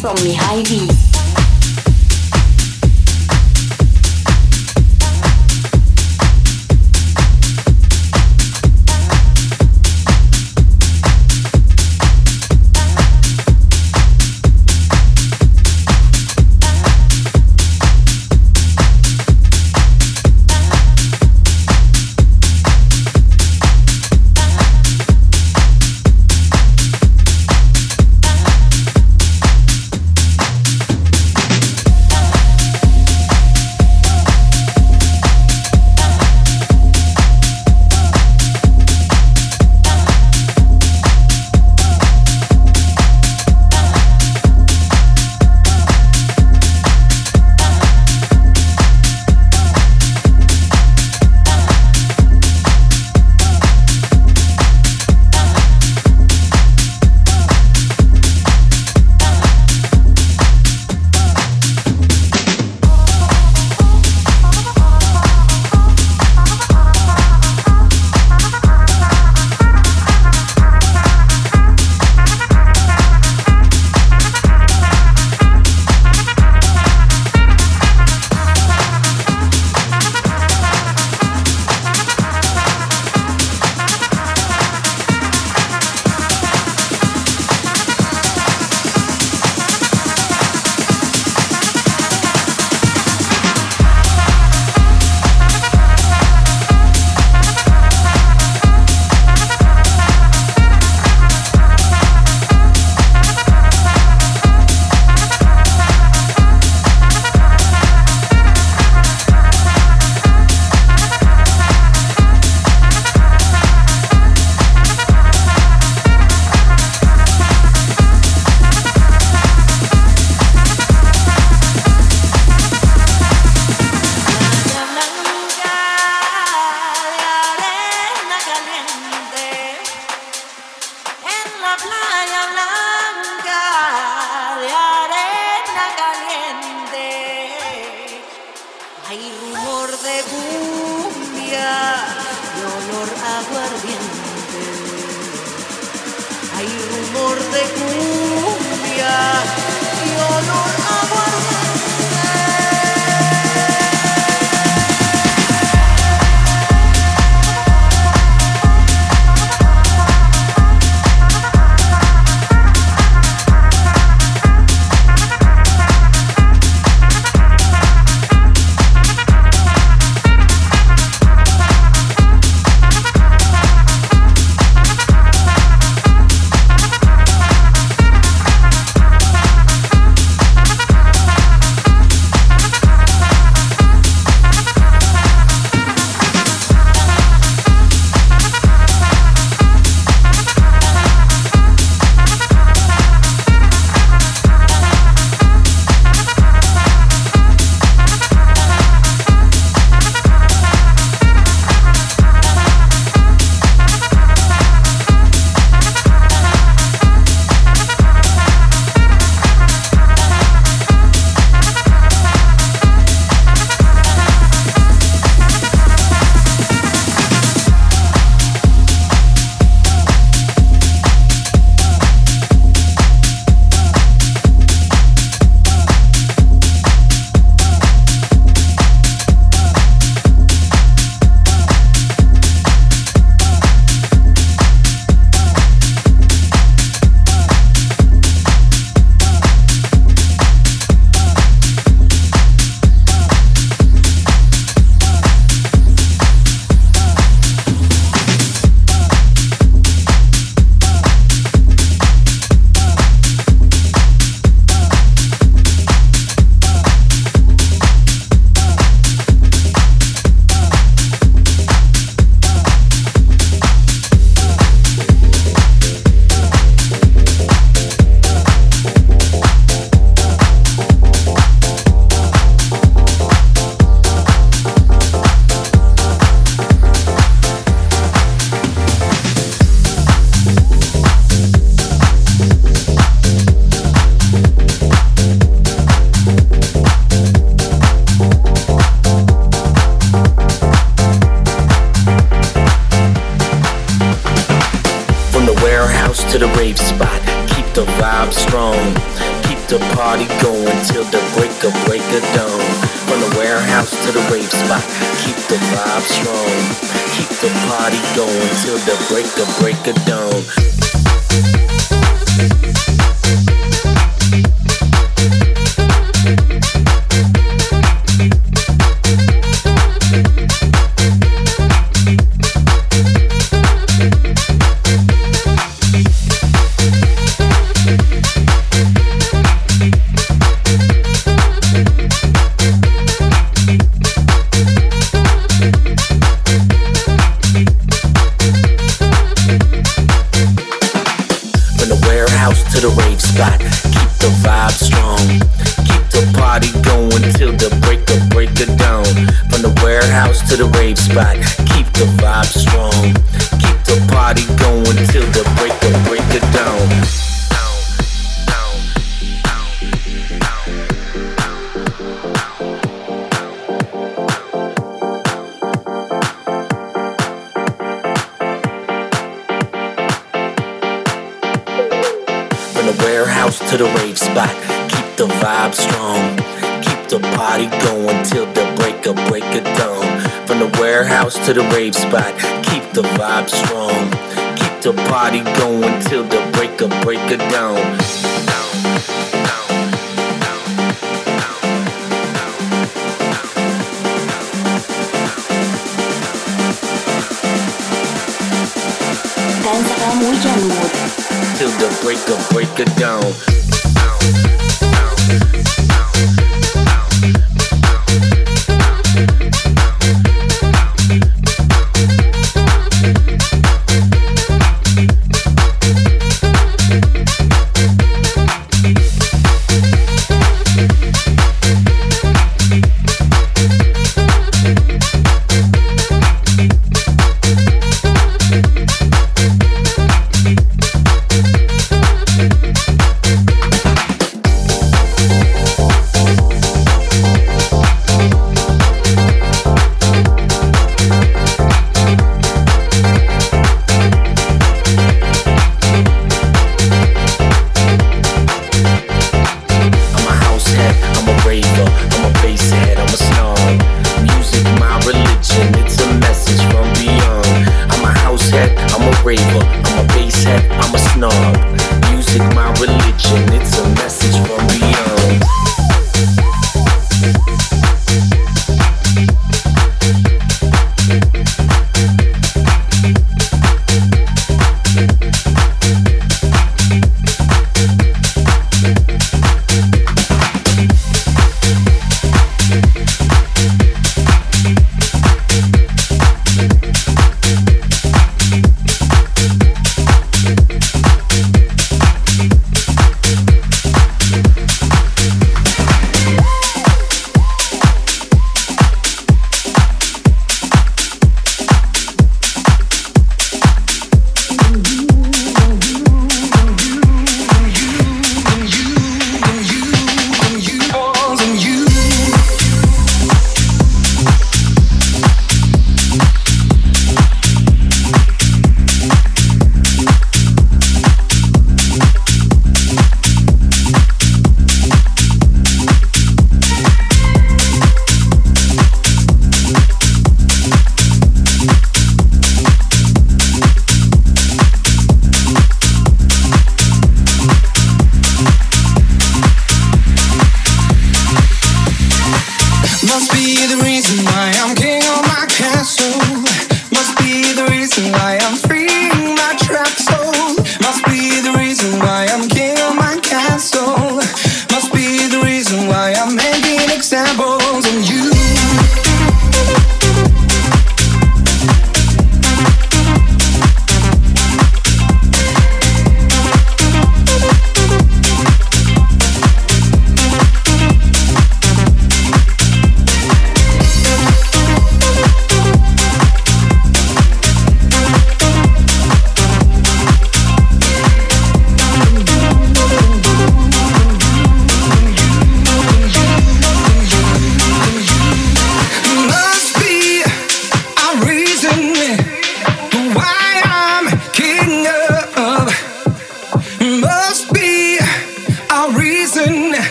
from Mihai V.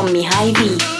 con Mihai V.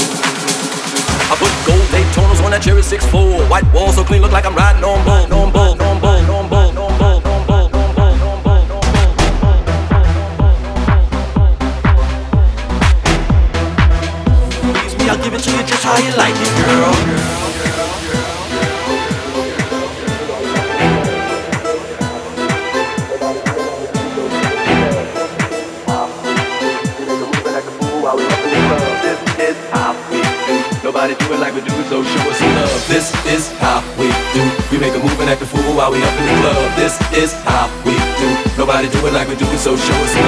six four. White wall so clean, look like I'm riding on board. is how we do. Nobody do it like we do it, so show us.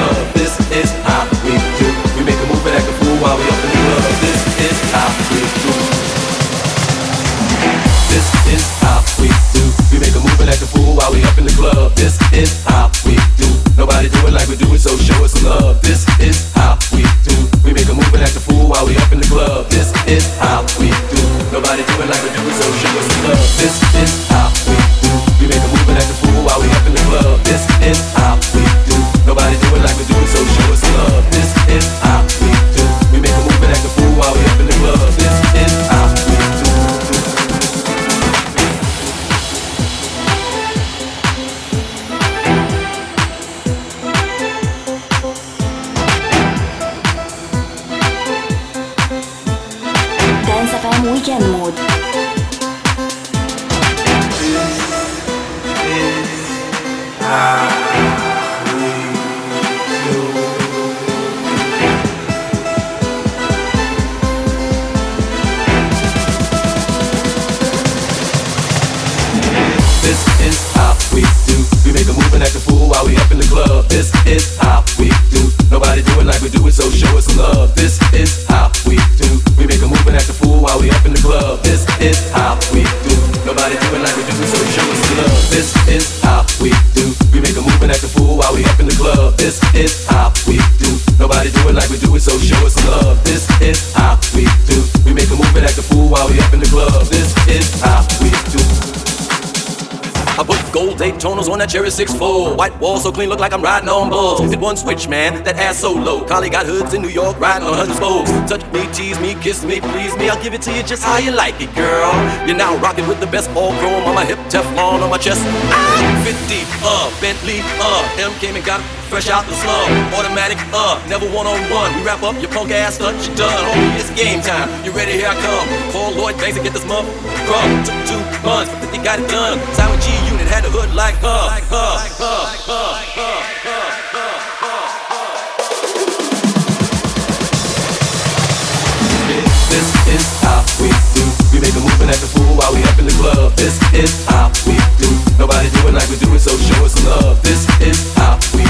six four, White wall so clean, look like I'm riding on bulls. Hit one switch, man, that ass so low. Cali got hoods in New York, riding on hundred spokes. Touch me, tease me, kiss me, please me. I'll give it to you just how you like it, girl. You're now rocking with the best all chrome on my hip, Teflon on my chest. Ah! 50, uh, Bentley, uh, M came and got fresh out the slum. Automatic, uh, never one on one. We wrap up your punk ass, done, you done. Homie, it's game time. You ready? Here I come. Call Lloyd Banks and get this mother Crumb took two months, but they got it done. Simon G had a hood like her. Like her, like her, like her. This is how we do. We make a move and act the fool while we up in the club. This is how we do. Nobody do it like we do it, so show us some love. This is how we